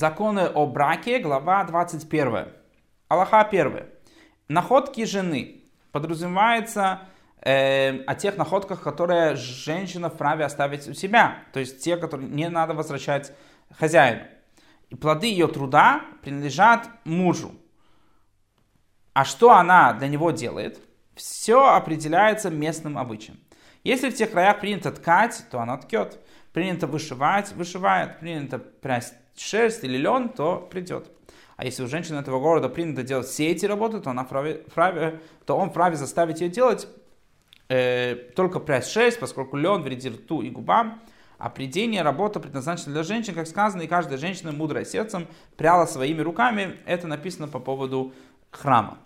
Законы о браке, глава 21. Аллаха 1. Находки жены. Подразумевается э, о тех находках, которые женщина вправе оставить у себя. То есть те, которые не надо возвращать хозяину. И плоды ее труда принадлежат мужу. А что она для него делает? Все определяется местным обычаем. Если в тех краях принято ткать, то она ткет. Принято вышивать, вышивает. Принято прясть шерсть или лен, то придет. А если у женщины этого города принято делать все эти работы, то, она вправе, вправе, то он вправе заставить ее делать э, только прясть шерсть, поскольку лен вредит рту и губам. А придение работа предназначена для женщин, как сказано, и каждая женщина, мудрая сердцем, пряла своими руками. Это написано по поводу храма.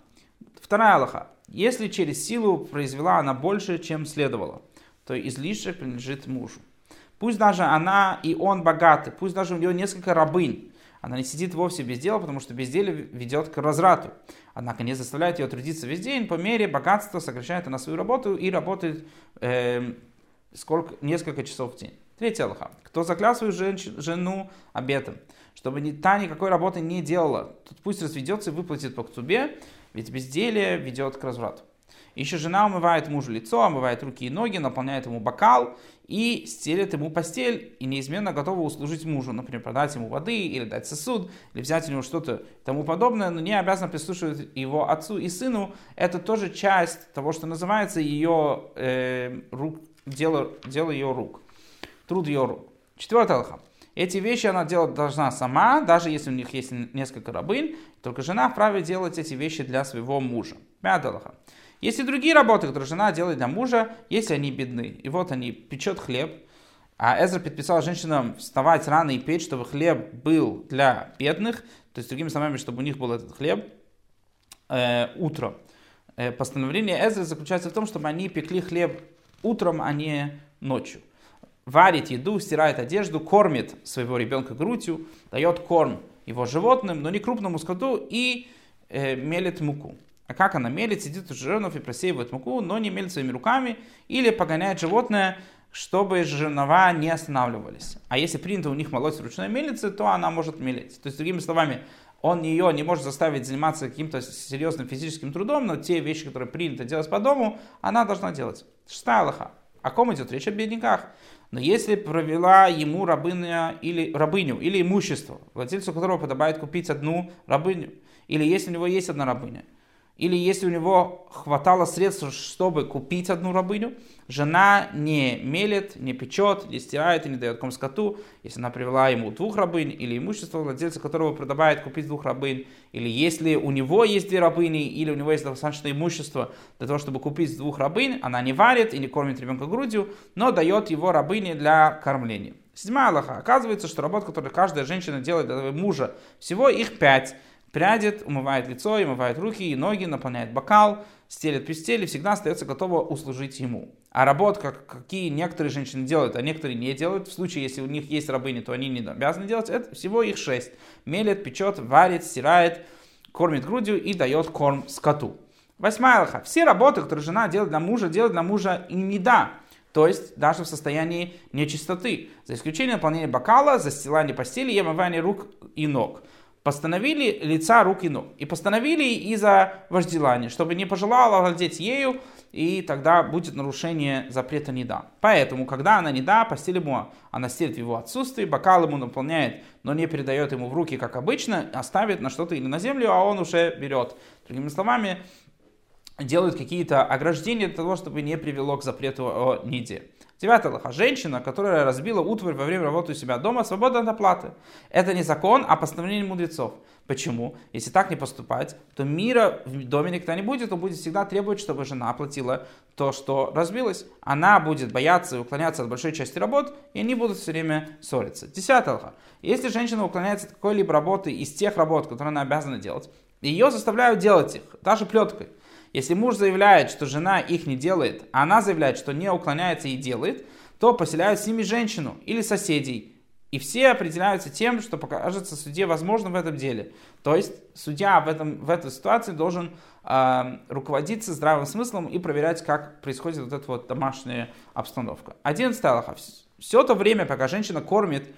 Вторая Аллаха. Если через силу произвела она больше, чем следовало, то излишек принадлежит мужу. Пусть даже она и он богаты, пусть даже у него несколько рабынь, она не сидит вовсе без дела, потому что безделие ведет к разврату. Однако не заставляет ее трудиться весь день, по мере богатства сокращает она свою работу и работает э, сколько, несколько часов в день. Третья Аллаха. Кто заклял свою женщ, жену обетом, чтобы ни, та никакой работы не делала, тот пусть разведется и выплатит по ктубе, ведь безделие ведет к разврату. Еще жена умывает мужу лицо, омывает руки и ноги, наполняет ему бокал и стелет ему постель и неизменно готова услужить мужу, например, продать ему воды или дать сосуд, или взять у него что-то тому подобное, но не обязана прислушивать его отцу и сыну. Это тоже часть того, что называется ее э, рук, дело, дело ее рук, труд ее рук. Четвертая алха. Эти вещи она делать должна сама, даже если у них есть несколько рабынь, только жена вправе делать эти вещи для своего мужа. Пятая алха. Есть и другие работы, которые жена делает для мужа, если они бедны. И вот они печет хлеб, а Эзра предписал женщинам вставать рано и печь, чтобы хлеб был для бедных, то есть, другими словами, чтобы у них был этот хлеб э, утром. Э, постановление Эзры заключается в том, чтобы они пекли хлеб утром, а не ночью. Варит еду, стирает одежду, кормит своего ребенка грудью, дает корм его животным, но не крупному скоту и э, мелит муку. А как она мелит, сидит у жернов и просеивает муку, но не мелит своими руками, или погоняет животное, чтобы жернова не останавливались. А если принято у них молоть ручной мельницы, то она может мелить. То есть, другими словами, он ее не может заставить заниматься каким-то серьезным физическим трудом, но те вещи, которые принято делать по дому, она должна делать. Шестая Аллаха. О ком идет речь? О бедняках. Но если провела ему рабыня или, рабыню или имущество, владельцу которого подобает купить одну рабыню, или если у него есть одна рабыня, или если у него хватало средств, чтобы купить одну рабыню, жена не мелет, не печет, не стирает и не дает ком скоту, если она привела ему двух рабынь, или имущество, владельца которого продавает купить двух рабынь, или если у него есть две рабыни, или у него есть достаточно имущество для того, чтобы купить двух рабынь, она не варит и не кормит ребенка грудью, но дает его рабыне для кормления. Седьмая Аллаха. Оказывается, что работа, которую каждая женщина делает для мужа, всего их пять прядет, умывает лицо, умывает руки и ноги, наполняет бокал, стелет постель всегда остается готова услужить ему. А работ, как, какие некоторые женщины делают, а некоторые не делают, в случае, если у них есть рабыни, то они не обязаны делать, это всего их шесть. Мелет, печет, варит, стирает, кормит грудью и дает корм скоту. Восьмая лоха. Все работы, которые жена делает для мужа, делает для мужа и не да. То есть даже в состоянии нечистоты. За исключением наполнения бокала, застилания постели и омывания рук и ног постановили лица, рук и ног. И постановили из-за вожделания, чтобы не пожелала владеть ею, и тогда будет нарушение запрета неда. Поэтому, когда она неда, постель ему, она стелит в его отсутствие, бокал ему наполняет, но не передает ему в руки, как обычно, оставит на что-то или на землю, а он уже берет. Другими словами, делают какие-то ограждения для того, чтобы не привело к запрету о неде. Девятая лоха. Женщина, которая разбила утварь во время работы у себя дома, свободна от оплаты. Это не закон, а постановление мудрецов. Почему? Если так не поступать, то мира в доме никогда не будет, он будет всегда требовать, чтобы жена оплатила то, что разбилось. Она будет бояться и уклоняться от большой части работ, и они будут все время ссориться. Десятая лоха. Если женщина уклоняется от какой-либо работы из тех работ, которые она обязана делать, ее заставляют делать их, даже плеткой. Если муж заявляет, что жена их не делает, а она заявляет, что не уклоняется и делает, то поселяют с ними женщину или соседей. И все определяются тем, что покажется судье возможно в этом деле. То есть судья в, этом, в этой ситуации должен э, руководиться здравым смыслом и проверять, как происходит вот эта вот домашняя обстановка. Одиннадцатая Аллаха. Все то время, пока женщина кормит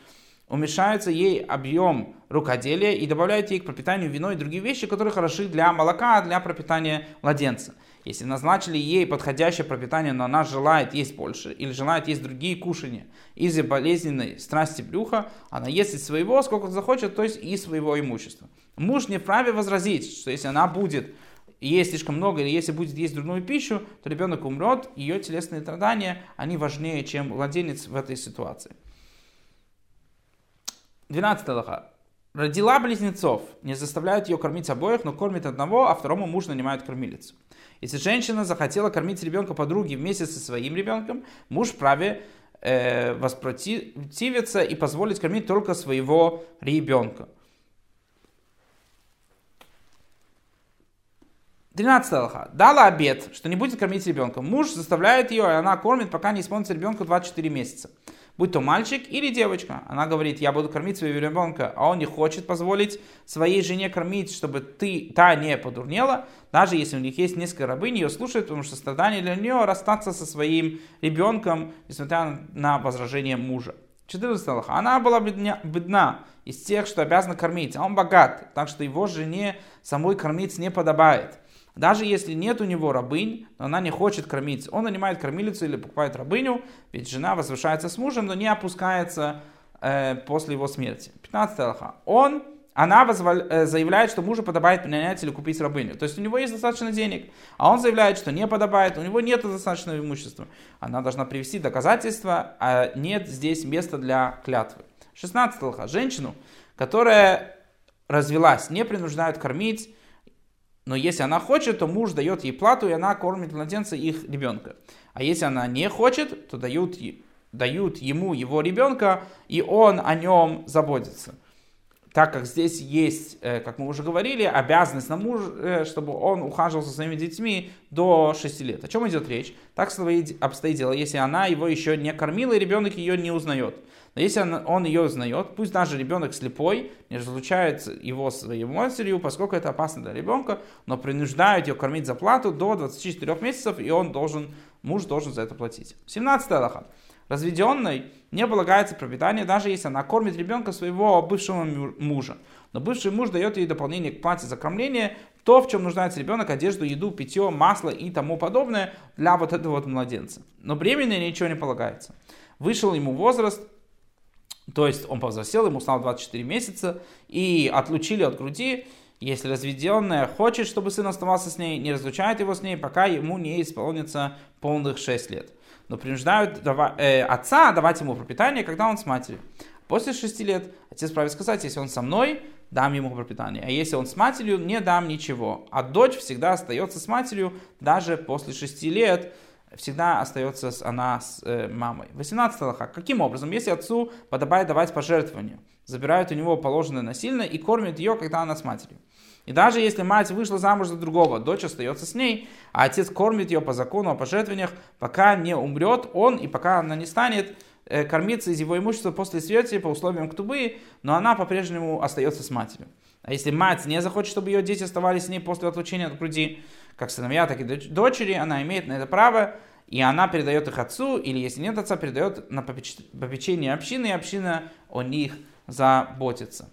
уменьшается ей объем рукоделия и добавляет ей к пропитанию вино и другие вещи, которые хороши для молока, для пропитания младенца. Если назначили ей подходящее пропитание, но она желает есть больше или желает есть другие кушания из-за болезненной страсти брюха, она ест из своего, сколько захочет, то есть и своего имущества. Муж не вправе возразить, что если она будет есть слишком много, или если будет есть дурную пищу, то ребенок умрет, ее телесные страдания, они важнее, чем младенец в этой ситуации. 12 лоха. Родила близнецов, не заставляют ее кормить обоих, но кормит одного, а второму муж нанимает кормилицу. Если женщина захотела кормить ребенка подруги вместе со своим ребенком, муж вправе э, воспротивиться и позволить кормить только своего ребенка. 13 Аллаха. Дала обед, что не будет кормить ребенка. Муж заставляет ее, и она кормит, пока не исполнится ребенку 24 месяца будь то мальчик или девочка. Она говорит, я буду кормить своего ребенка, а он не хочет позволить своей жене кормить, чтобы ты, та не подурнела, даже если у них есть несколько рабынь, ее слушают, потому что страдание для нее расстаться со своим ребенком, несмотря на возражение мужа. 14 Аллах. Она была бедня, бедна из тех, что обязана кормить, а он богат, так что его жене самой кормить не подобает. Даже если нет у него рабынь, но она не хочет кормить, он нанимает кормилицу или покупает рабыню, ведь жена возвышается с мужем, но не опускается э, после его смерти. 15 Алха. Он, она возвол, э, заявляет, что мужу подобает нанять или купить рабыню. То есть у него есть достаточно денег, а он заявляет, что не подобает, у него нет достаточного имущества. Она должна привести доказательства, а нет здесь места для клятвы. 16 Алха. Женщину, которая развелась, не принуждают кормить, но если она хочет, то муж дает ей плату, и она кормит младенца их ребенка. А если она не хочет, то дают, дают ему его ребенка, и он о нем заботится. Так как здесь есть, э, как мы уже говорили, обязанность на мужа, э, чтобы он ухаживал за своими детьми до 6 лет. О чем идет речь? Так обстоит дело, если она его еще не кормила, и ребенок ее не узнает. Но если он, он ее узнает, пусть даже ребенок слепой, не разлучает его с своей матерью, поскольку это опасно для ребенка, но принуждают ее кормить за плату до 24 месяцев, и он должен, муж должен за это платить. 17 Аллаха. Разведенной не полагается пропитание, даже если она кормит ребенка своего бывшего мужа. Но бывший муж дает ей дополнение к плате за кормление, то, в чем нуждается ребенок, одежду, еду, питье, масло и тому подобное для вот этого вот младенца. Но бременной ничего не полагается. Вышел ему возраст, то есть он повзрослел, ему стало 24 месяца, и отлучили от груди. Если разведенная хочет, чтобы сын оставался с ней, не разлучает его с ней, пока ему не исполнится полных 6 лет. Но принуждают дава- э, отца давать ему пропитание, когда он с матерью. После 6 лет отец вправе сказать, если он со мной, дам ему пропитание. А если он с матерью, не дам ничего. А дочь всегда остается с матерью даже после 6 лет, всегда остается она с э, мамой. 18 лоха. Каким образом? Если отцу подобает давать пожертвования, забирают у него положенное насильно и кормят ее, когда она с матерью. И даже если мать вышла замуж за другого, дочь остается с ней, а отец кормит ее по закону о пожертвованиях, пока не умрет он и пока она не станет э, кормиться из его имущества после смерти по условиям ктубы, но она по-прежнему остается с матерью. А если мать не захочет, чтобы ее дети оставались с ней после отлучения от груди, как сыновья, так и дочери, она имеет на это право, и она передает их отцу, или если нет отца, передает на попечение общины, и община о них заботится.